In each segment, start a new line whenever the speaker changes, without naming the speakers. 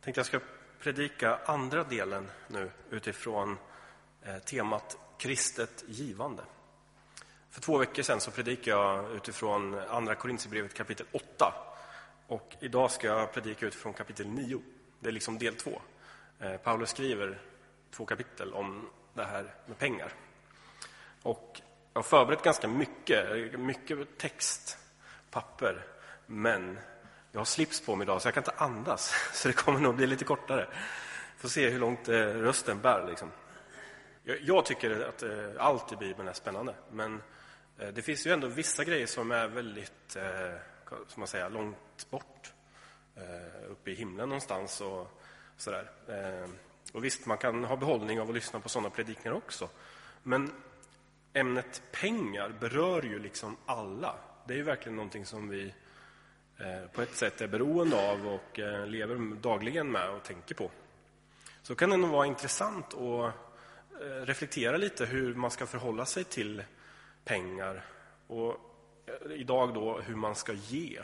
tänkte jag ska predika andra delen nu utifrån eh, temat kristet givande. För två veckor sedan så predikade jag utifrån Andra Korintierbrevet kapitel 8. Och idag ska jag predika utifrån kapitel 9. Det är liksom del två. Eh, Paulus skriver två kapitel om det här med pengar. Och jag har förberett ganska mycket, mycket text, papper, men jag har slips på mig idag så jag kan inte andas, så det kommer nog bli lite kortare. Får se hur långt eh, rösten bär. Liksom. Jag tycker att eh, allt i Bibeln är spännande, men eh, det finns ju ändå vissa grejer som är väldigt eh, som man säger, långt bort. Eh, uppe i himlen någonstans och sådär. Eh, och visst, man kan ha behållning av att lyssna på sådana predikningar också. Men ämnet pengar berör ju liksom alla. Det är ju verkligen någonting som vi Eh, Eh, på ett sätt är beroende av och eh, lever dagligen med och tänker på. Så kan det nog vara intressant att eh, reflektera lite hur man ska förhålla sig till pengar och idag då hur man ska ge.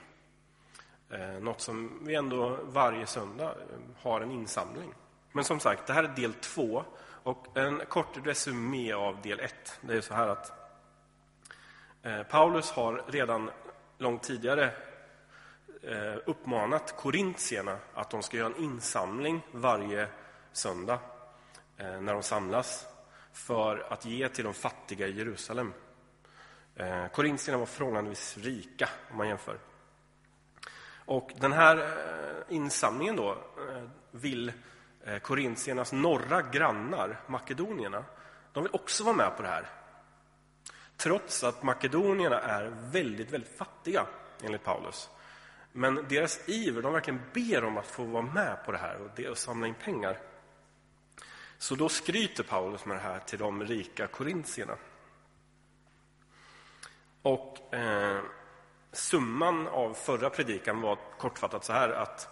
Något som vi ändå varje söndag har en insamling. Men som sagt, det här är del två och en kort resumé av del ett. Det är så här att Paulus har redan långt tidigare Eh, uppmanat korintierna att de ska göra en insamling varje söndag eh, när de samlas för att ge till de fattiga i Jerusalem. Eh, korintierna var förhållandevis rika om man jämför. Och den här insamlingen då vill korintiernas norra grannar, makedonierna, de vill också vara med på det här. Trots att makedonierna är väldigt, väldigt fattiga, enligt Paulus. Men deras iver, de verkligen ber om att få vara med på det här och, det, och samla in pengar. Så då skryter Paulus med det här till de rika korintierna. Och eh, summan av förra predikan var kortfattat så här att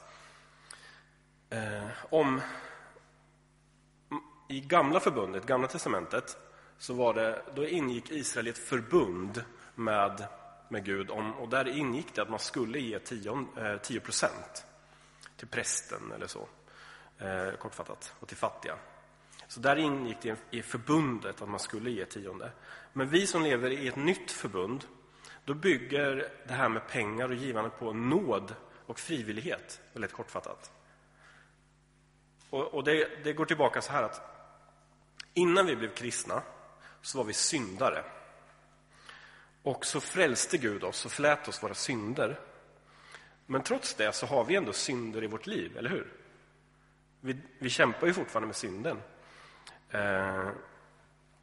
eh, om i gamla förbundet, gamla testamentet, så var det, då ingick Israel i ett förbund med med Gud. Om, och där ingick det att man skulle ge 10, eh, procent till prästen eller så, eh, kortfattat, och till fattiga. Så där ingick det i förbundet att man skulle ge tionde. Men vi som lever i ett nytt förbund, då bygger det här med pengar och givande på nåd och frivillighet, väldigt kortfattat. Och, och det, det går tillbaka så här att innan vi blev kristna så var vi syndare. Och så frälste Gud oss och förlät oss våra synder. Men trots det så har vi ändå synder i vårt liv, eller hur? Vi, vi kämpar ju fortfarande med synden. Eh,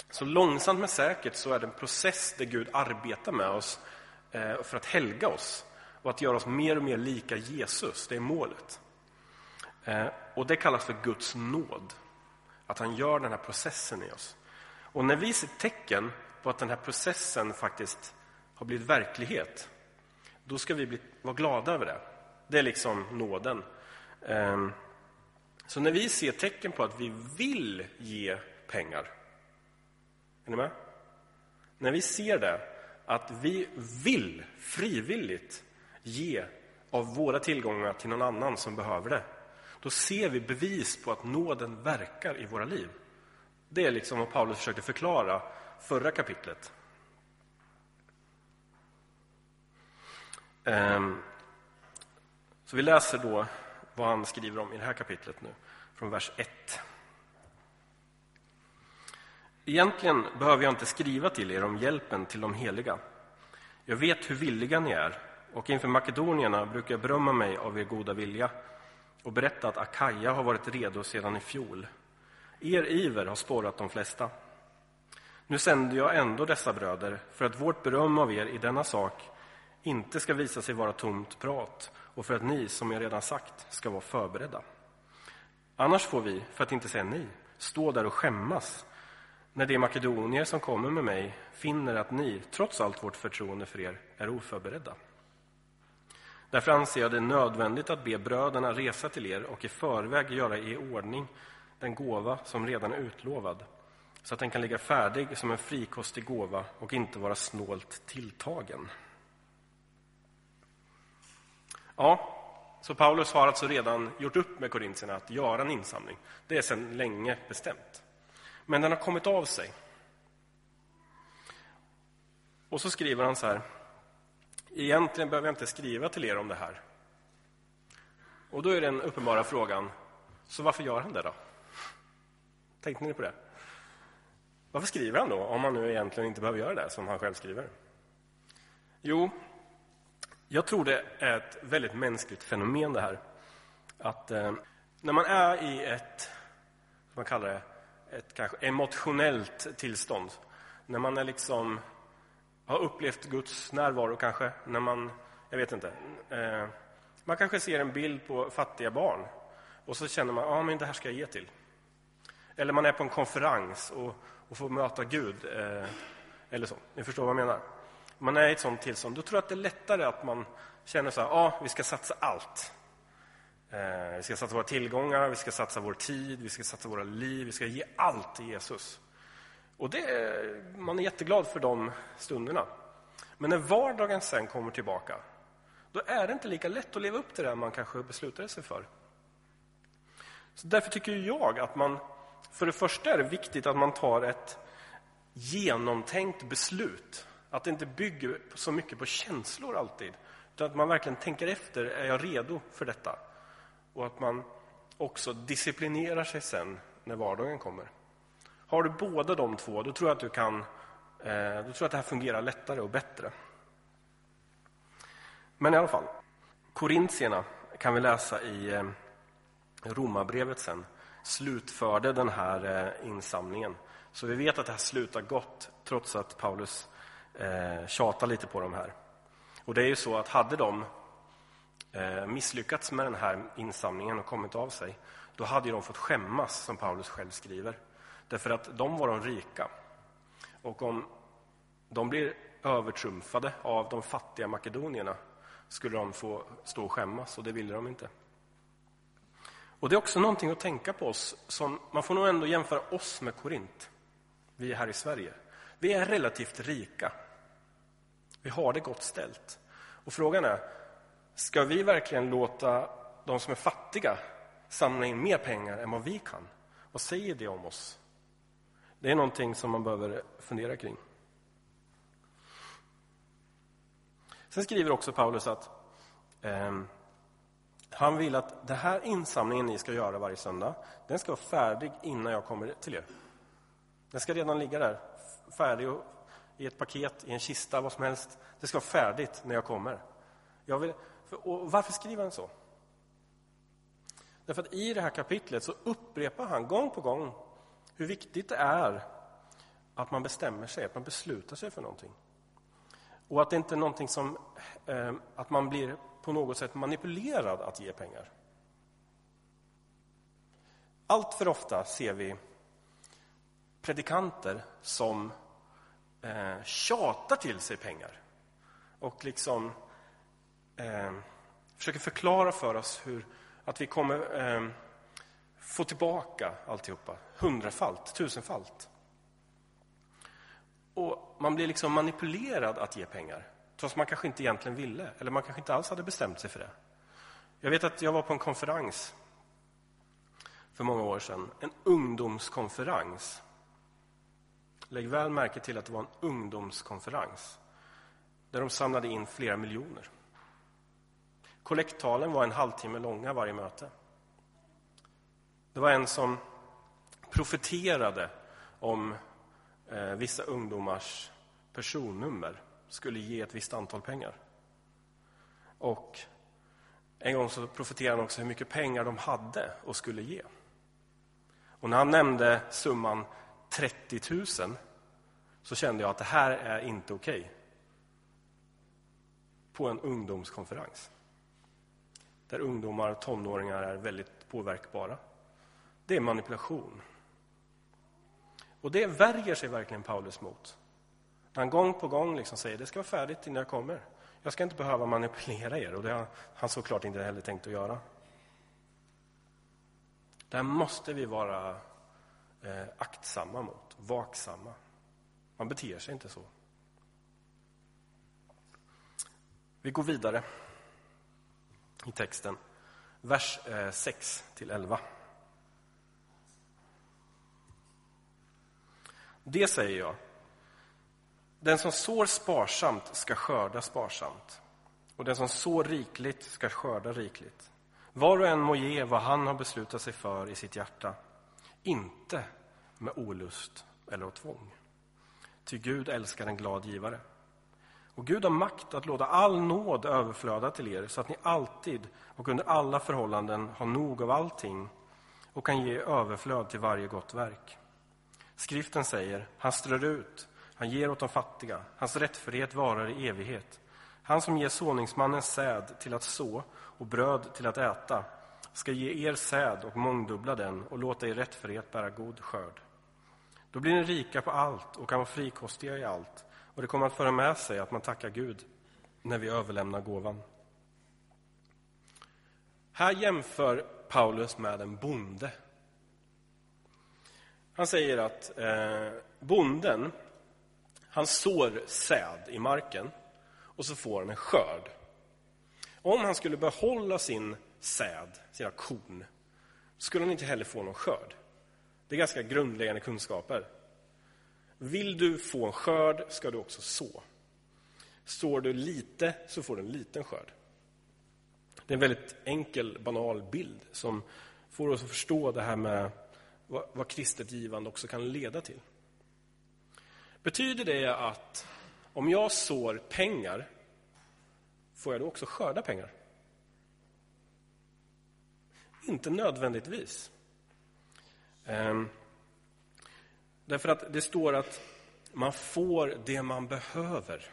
så långsamt men säkert så är det en process där Gud arbetar med oss eh, för att helga oss och att göra oss mer och mer lika Jesus. Det är målet. Eh, och det kallas för Guds nåd. Att han gör den här processen i oss. Och när vi ser tecken på att den här processen faktiskt har blivit verklighet, då ska vi bli, vara glada över det. Det är liksom nåden. Ehm, så när vi ser tecken på att vi vill ge pengar, är ni med? När vi ser det, att vi vill frivilligt ge av våra tillgångar till någon annan som behöver det, då ser vi bevis på att nåden verkar i våra liv. Det är liksom vad Paulus försökte förklara förra kapitlet. Ehm, så vi läser då vad han skriver om i det här kapitlet nu, från vers 1. Egentligen behöver jag inte skriva till er om hjälpen till de heliga. Jag vet hur villiga ni är, och inför makedonierna brukar jag berömma mig av er goda vilja och berätta att Akaja har varit redo sedan i fjol. Er iver har spårat de flesta. Nu sänder jag ändå dessa bröder för att vårt beröm av er i denna sak inte ska visa sig vara tomt prat och för att ni, som jag redan sagt, ska vara förberedda. Annars får vi, för att inte säga ni, stå där och skämmas när de makedonier som kommer med mig finner att ni, trots allt vårt förtroende för er, är oförberedda. Därför anser jag det nödvändigt att be bröderna resa till er och i förväg göra i ordning den gåva som redan är utlovad så att den kan ligga färdig som en frikostig gåva och inte vara snålt tilltagen. Ja, Så Paulus har alltså redan gjort upp med korintierna att göra en insamling. Det är sedan länge bestämt. Men den har kommit av sig. Och så skriver han så här. Egentligen behöver jag inte skriva till er om det här. Och då är den uppenbara frågan, så varför gör han det då? Tänkte ni på det? Varför skriver han då, om han nu egentligen inte behöver göra det som han själv skriver? Jo, jag tror det är ett väldigt mänskligt fenomen det här. Att eh, när man är i ett, som man kallar det, ett kanske emotionellt tillstånd. När man är liksom, har upplevt Guds närvaro kanske. När man, jag vet inte. Eh, man kanske ser en bild på fattiga barn. Och så känner man, ja ah, men det här ska jag ge till. Eller man är på en konferens och, och får möta Gud. Eh, eller så. Ni förstår vad jag menar? Man är i ett sånt tillstånd. Då tror jag att det är lättare att man känner så här, ja, ah, vi ska satsa allt. Eh, vi ska satsa våra tillgångar, vi ska satsa vår tid, vi ska satsa våra liv, vi ska ge allt till Jesus. Och det, man är jätteglad för de stunderna. Men när vardagen sen kommer tillbaka, då är det inte lika lätt att leva upp till det man kanske beslutade sig för. Så därför tycker jag att man, för det första är det viktigt att man tar ett genomtänkt beslut. Att det inte bygger så mycket på känslor alltid. Utan att man verkligen tänker efter, är jag redo för detta? Och att man också disciplinerar sig sen när vardagen kommer. Har du båda de två, då tror jag att du kan eh, då tror jag att det här fungerar lättare och bättre. Men i alla fall, Korintierna kan vi läsa i eh, Romarbrevet sen, slutförde den här eh, insamlingen. Så vi vet att det här slutar gott, trots att Paulus eh, tjatar lite på dem här. Och det är ju så att hade de eh, misslyckats med den här insamlingen och kommit av sig, då hade de fått skämmas, som Paulus själv skriver. Därför att de var de rika. Och om de blir övertrumfade av de fattiga makedonierna skulle de få stå och skämmas, och det ville de inte. Och Det är också någonting att tänka på oss. Som, man får nog ändå jämföra oss med Korint. Vi är här i Sverige. Vi är relativt rika. Vi har det gott ställt. Och frågan är, ska vi verkligen låta de som är fattiga samla in mer pengar än vad vi kan? Vad säger det om oss? Det är någonting som man behöver fundera kring. Sen skriver också Paulus att eh, han vill att den här insamlingen ni ska göra varje söndag, den ska vara färdig innan jag kommer till er. Den ska redan ligga där, färdig och, i ett paket, i en kista, vad som helst. Det ska vara färdigt när jag kommer. Jag vill, och varför skriver han så? Därför att i det här kapitlet så upprepar han gång på gång hur viktigt det är att man bestämmer sig, att man beslutar sig för någonting. Och att det inte är någonting som, eh, att man blir på något sätt manipulerad att ge pengar. Allt för ofta ser vi predikanter som eh, tjatar till sig pengar och liksom eh, försöker förklara för oss hur, att vi kommer eh, få tillbaka alltihopa hundrafalt, tusenfalt. Och man blir liksom manipulerad att ge pengar trots man kanske inte egentligen ville eller man kanske inte alls hade bestämt sig för det. Jag vet att jag var på en konferens för många år sedan, en ungdomskonferens Lägg väl märke till att det var en ungdomskonferens där de samlade in flera miljoner. Kollekttalen var en halvtimme långa varje möte. Det var en som profeterade om Eh, vissa ungdomars personnummer skulle ge ett visst antal pengar. Och en gång så profeterade han också hur mycket pengar de hade och skulle ge. Och när han nämnde summan 30 000 så kände jag att det här är inte okej. Okay. På en ungdomskonferens. Där ungdomar och tonåringar är väldigt påverkbara. Det är manipulation. Och det värjer sig verkligen Paulus mot. Han gång på gång liksom säger det ska vara färdigt innan jag kommer. Jag ska inte behöva manipulera er och det har han såklart inte heller tänkt att göra. Där måste vi vara eh, aktsamma mot, vaksamma. Man beter sig inte så. Vi går vidare i texten. vers 6 eh, till 11. Det säger jag. Den som sår sparsamt ska skörda sparsamt och den som sår rikligt ska skörda rikligt. Var och en må ge vad han har beslutat sig för i sitt hjärta, inte med olust eller av tvång. Ty Gud älskar en glad givare. Och Gud har makt att låta all nåd överflöda till er så att ni alltid och under alla förhållanden har nog av allting och kan ge överflöd till varje gott verk. Skriften säger, han strör ut, han ger åt de fattiga, hans rättfärdighet varar i evighet. Han som ger såningsmannen säd till att så och bröd till att äta ska ge er säd och mångdubbla den och låta er rättfärdighet bära god skörd. Då blir ni rika på allt och kan vara frikostiga i allt och det kommer att föra med sig att man tackar Gud när vi överlämnar gåvan. Här jämför Paulus med en bonde. Han säger att eh, bonden, han sår säd i marken och så får han en skörd. Om han skulle behålla sin säd, sina korn, skulle han inte heller få någon skörd. Det är ganska grundläggande kunskaper. Vill du få en skörd ska du också så. Sår du lite så får du en liten skörd. Det är en väldigt enkel, banal bild som får oss att förstå det här med vad, vad kristet givande också kan leda till. Betyder det att om jag sår pengar, får jag då också skörda pengar? Inte nödvändigtvis. Ehm, därför att det står att man får det man behöver.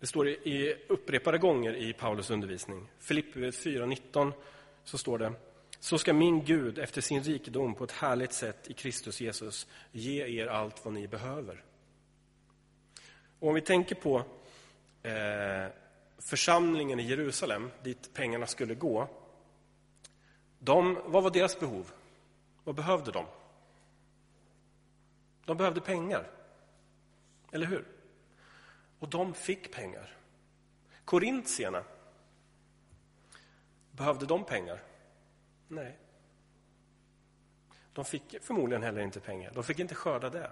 Det står i upprepade gånger i Paulus undervisning. Filipperbrevet 4.19 så står det så ska min Gud efter sin rikedom på ett härligt sätt i Kristus Jesus ge er allt vad ni behöver. Och om vi tänker på eh, församlingen i Jerusalem, dit pengarna skulle gå. De, vad var deras behov? Vad behövde de? De behövde pengar. Eller hur? Och de fick pengar. Korintierna, behövde de pengar? Nej. De fick förmodligen heller inte pengar. De fick inte skörda det.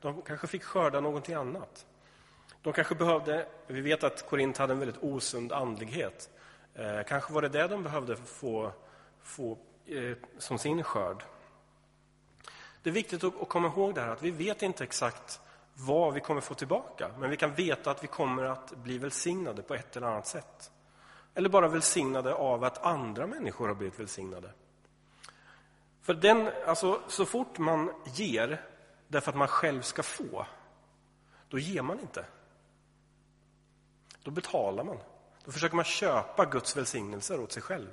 De kanske fick skörda någonting annat. De kanske behövde, vi vet att Korint hade en väldigt osund andlighet. Eh, kanske var det det de behövde få, få eh, som sin skörd. Det är viktigt att, att komma ihåg det här att vi vet inte exakt vad vi kommer få tillbaka. Men vi kan veta att vi kommer att bli välsignade på ett eller annat sätt. Eller bara välsignade av att andra människor har blivit välsignade. För den, alltså, så fort man ger därför att man själv ska få, då ger man inte. Då betalar man. Då försöker man köpa Guds välsignelser åt sig själv.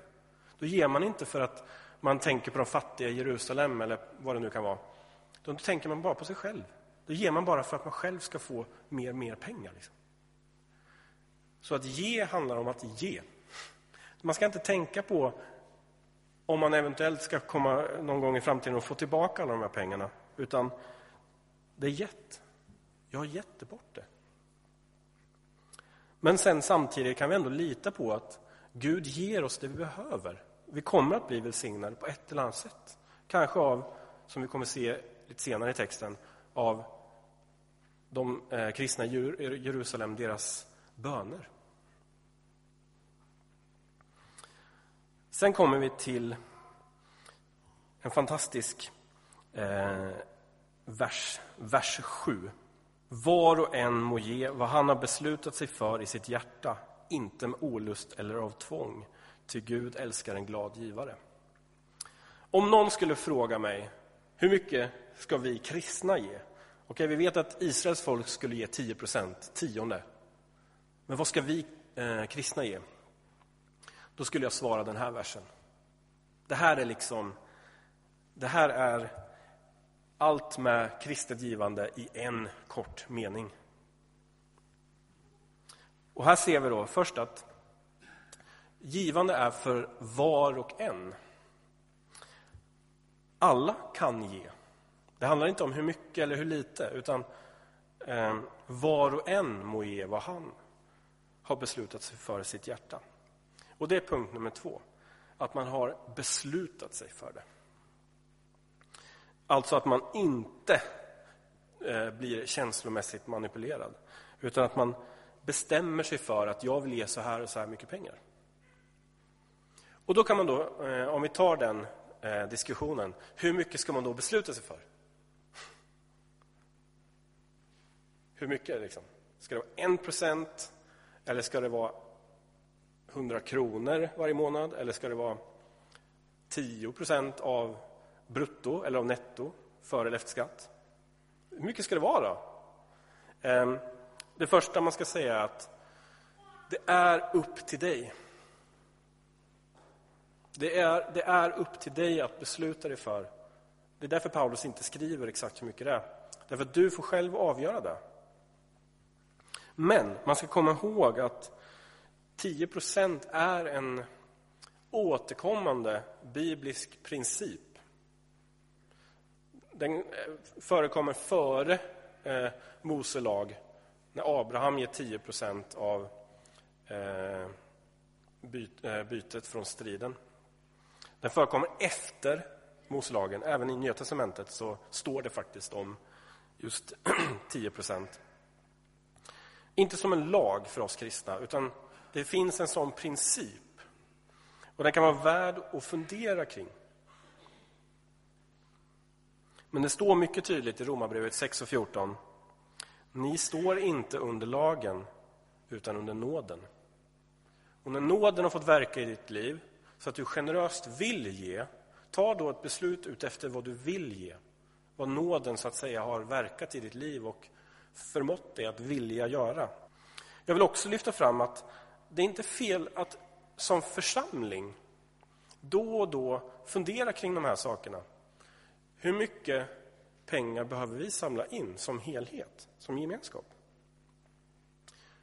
Då ger man inte för att man tänker på de fattiga i Jerusalem eller vad det nu kan vara. Då tänker man bara på sig själv. Då ger man bara för att man själv ska få mer mer pengar. Liksom. Så att ge handlar om att ge. Man ska inte tänka på om man eventuellt ska komma någon gång i framtiden och få tillbaka alla de här pengarna. Utan det är gett. Jag har gett bort det. Men sen samtidigt kan vi ändå lita på att Gud ger oss det vi behöver. Vi kommer att bli välsignade på ett eller annat sätt. Kanske av, som vi kommer se lite senare i texten, av de eh, kristna i Jerusalem, deras böner. Sen kommer vi till en fantastisk eh, vers, vers 7. Var och en må ge vad han har beslutat sig för i sitt hjärta, inte med olust eller av tvång, ty Gud älskar en glad givare. Om någon skulle fråga mig, hur mycket ska vi kristna ge? Okej, vi vet att Israels folk skulle ge 10 procent, tionde. Men vad ska vi eh, kristna ge? Då skulle jag svara den här versen. Det här är liksom, det här är allt med kristet givande i en kort mening. Och här ser vi då först att givande är för var och en. Alla kan ge. Det handlar inte om hur mycket eller hur lite, utan eh, var och en må ge vad han har beslutat sig för sitt hjärta. Och det är punkt nummer två. Att man har beslutat sig för det. Alltså att man inte eh, blir känslomässigt manipulerad. Utan att man bestämmer sig för att jag vill ge så här och så här mycket pengar. Och då kan man då, eh, om vi tar den eh, diskussionen, hur mycket ska man då besluta sig för? Hur mycket liksom? Ska det vara en procent eller ska det vara 100 kronor varje månad eller ska det vara 10 procent av brutto eller av netto före eller efter skatt? Hur mycket ska det vara då? Ehm, det första man ska säga är att det är upp till dig. Det är, det är upp till dig att besluta dig för. Det är därför Paulus inte skriver exakt hur mycket det är. Därför att du får själv avgöra det. Men man ska komma ihåg att 10% är en återkommande biblisk princip. Den eh, förekommer före eh, Mose lag, när Abraham ger 10% av eh, byt, eh, bytet från striden. Den förekommer efter Moselagen. Även i Nya Testamentet så står det faktiskt om just 10 inte som en lag för oss kristna, utan det finns en sån princip. Och den kan vara värd att fundera kring. Men det står mycket tydligt i Romarbrevet 6 och 14. Ni står inte under lagen, utan under nåden. Och när nåden har fått verka i ditt liv så att du generöst vill ge, ta då ett beslut utefter vad du vill ge. Vad nåden så att säga har verkat i ditt liv och förmått dig att vilja göra. Jag vill också lyfta fram att det är inte fel att som församling då och då fundera kring de här sakerna. Hur mycket pengar behöver vi samla in som helhet, som gemenskap?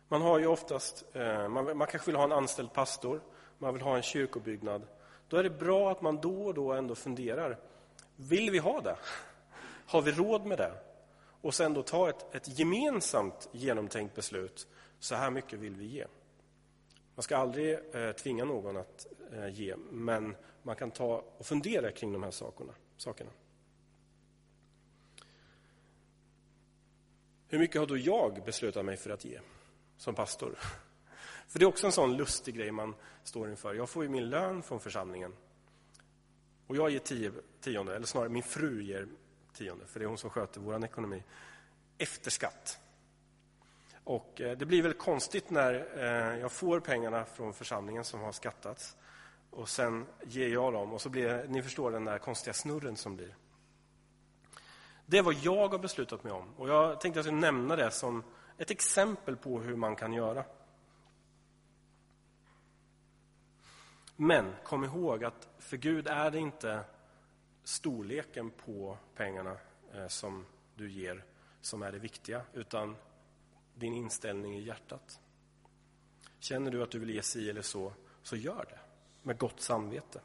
Man har ju oftast, eh, man, man kanske vill ha en anställd pastor, man vill ha en kyrkobyggnad. Då är det bra att man då och då ändå funderar, vill vi ha det? Har vi råd med det? Och sen då ta ett, ett gemensamt genomtänkt beslut. Så här mycket vill vi ge. Man ska aldrig eh, tvinga någon att eh, ge, men man kan ta och fundera kring de här sakerna. sakerna. Hur mycket har då jag beslutat mig för att ge som pastor? För det är också en sån lustig grej man står inför. Jag får ju min lön från församlingen. Och jag ger tio, tionde, eller snarare min fru ger tionde, för det är hon som sköter vår ekonomi, efter skatt. Och eh, det blir väl konstigt när eh, jag får pengarna från församlingen som har skattats och sen ger jag dem och så blir ni förstår den där konstiga snurren som blir. Det är vad jag har beslutat mig om och jag tänkte att jag skulle nämna det som ett exempel på hur man kan göra. Men kom ihåg att för Gud är det inte storleken på pengarna eh, som du ger som är det viktiga, utan din inställning i hjärtat. Känner du att du vill ge si eller så, så gör det med gott samvete.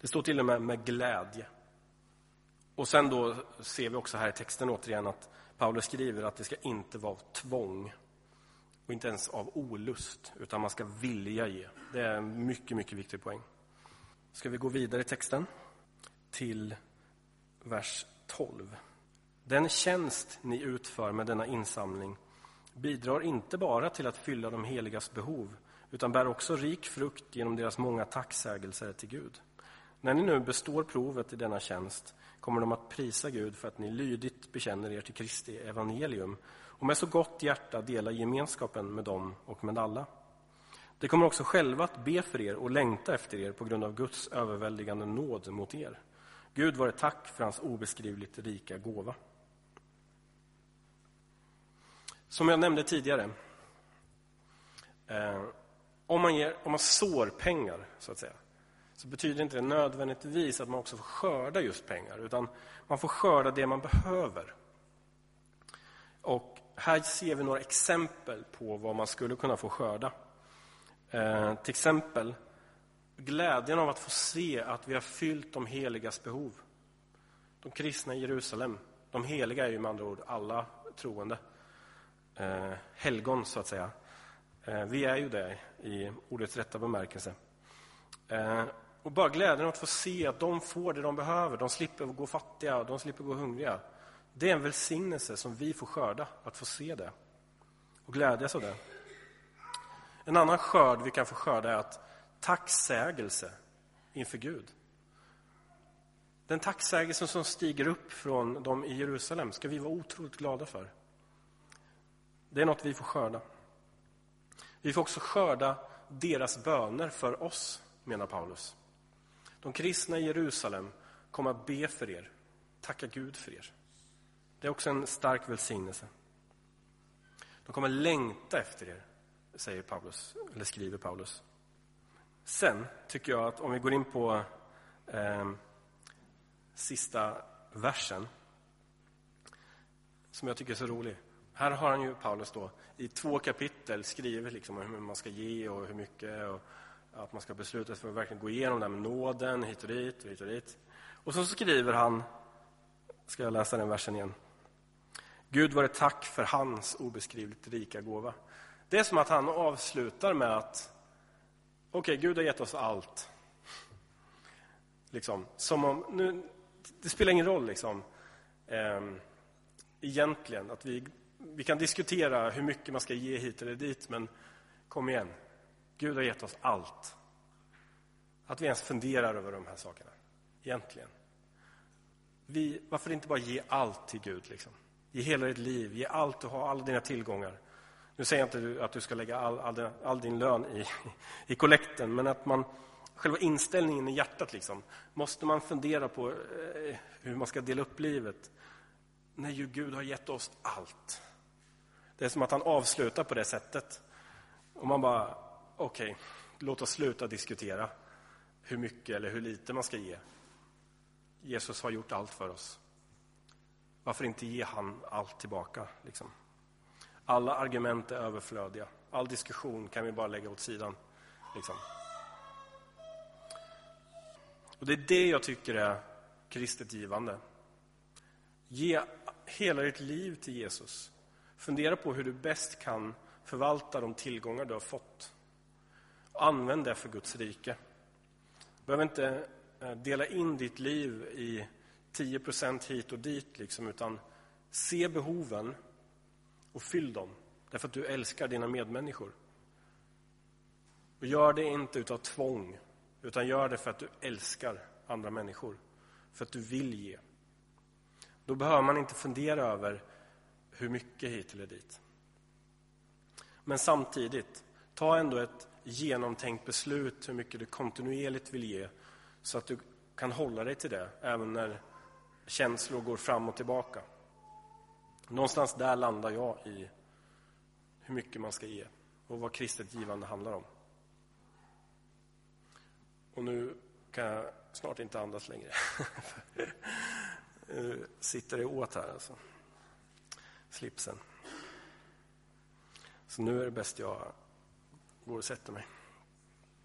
Det står till och med med glädje. Och sen då ser vi också här i texten återigen att Paulus skriver att det ska inte vara tvång och inte ens av olust, utan man ska vilja ge. Det är en mycket, mycket viktig poäng. Ska vi gå vidare i texten till vers 12. Den tjänst ni utför med denna insamling bidrar inte bara till att fylla de heligas behov utan bär också rik frukt genom deras många tacksägelser till Gud. När ni nu består provet i denna tjänst kommer de att prisa Gud för att ni lydigt bekänner er till Kristi evangelium och med så gott hjärta delar gemenskapen med dem och med alla. De kommer också själva att be för er och längta efter er på grund av Guds överväldigande nåd mot er. Gud vare tack för hans obeskrivligt rika gåva. Som jag nämnde tidigare, eh, om, man ger, om man sår pengar, så att säga, så betyder inte det nödvändigtvis att man också får skörda just pengar, utan man får skörda det man behöver. Och här ser vi några exempel på vad man skulle kunna få skörda. Eh, till exempel glädjen av att få se att vi har fyllt de heligas behov. De kristna i Jerusalem. De heliga är ju med andra ord alla troende. Eh, helgon, så att säga. Eh, vi är ju det i ordets rätta bemärkelse. Eh, och bara glädjen att få se att de får det de behöver. De slipper gå fattiga, de slipper gå hungriga. Det är en välsignelse som vi får skörda, att få se det och glädjas av det. En annan skörd vi kan få skörda är att tacksägelse inför Gud. Den tacksägelse som stiger upp från dem i Jerusalem ska vi vara otroligt glada för. Det är något vi får skörda. Vi får också skörda deras böner för oss, menar Paulus. De kristna i Jerusalem kommer att be för er, tacka Gud för er. Det är också en stark välsignelse. De kommer längta efter er, säger Paulus, eller skriver Paulus. Sen tycker jag att om vi går in på eh, sista versen, som jag tycker är så rolig. Här har han ju, Paulus, då, i två kapitel skrivit liksom om hur man ska ge och hur mycket. Och att man ska besluta sig för att verkligen gå igenom det här med nåden hit och dit och hit och dit. Och så skriver han, ska jag läsa den versen igen. Gud var det tack för hans obeskrivligt rika gåva. Det är som att han avslutar med att okej, okay, Gud har gett oss allt. Liksom, som om, nu, det spelar ingen roll liksom, eh, egentligen. Att vi, vi kan diskutera hur mycket man ska ge hit eller dit, men kom igen. Gud har gett oss allt. Att vi ens funderar över de här sakerna, egentligen. Vi, varför inte bara ge allt till Gud? Liksom? Ge hela ditt liv, ge allt du har, alla dina tillgångar. Nu säger jag inte att du ska lägga all, all, all din lön i, i kollekten, men att man, själva inställningen i hjärtat, liksom, måste man fundera på eh, hur man ska dela upp livet när ju Gud har gett oss allt. Det är som att han avslutar på det sättet. Och man bara, okej, okay, låt oss sluta diskutera hur mycket eller hur lite man ska ge. Jesus har gjort allt för oss. Varför inte ge han allt tillbaka? Liksom? Alla argument är överflödiga. All diskussion kan vi bara lägga åt sidan. Liksom. Och Det är det jag tycker är kristet givande. Ge hela ditt liv till Jesus. Fundera på hur du bäst kan förvalta de tillgångar du har fått. Använd det för Guds rike. Du behöver inte eh, dela in ditt liv i 10% hit och dit, liksom, utan se behoven och fyll dem. Därför att du älskar dina medmänniskor. Och gör det inte utav tvång, utan gör det för att du älskar andra människor. För att du vill ge. Då behöver man inte fundera över hur mycket hit eller dit. Men samtidigt, ta ändå ett genomtänkt beslut hur mycket du kontinuerligt vill ge så att du kan hålla dig till det även när känslor går fram och tillbaka. Någonstans där landar jag i hur mycket man ska ge och vad kristet givande handlar om. Och nu kan jag snart inte andas längre. nu eh, sitter det åt här alltså. Slipsen. Så nu är det bäst jag går och sätter mig.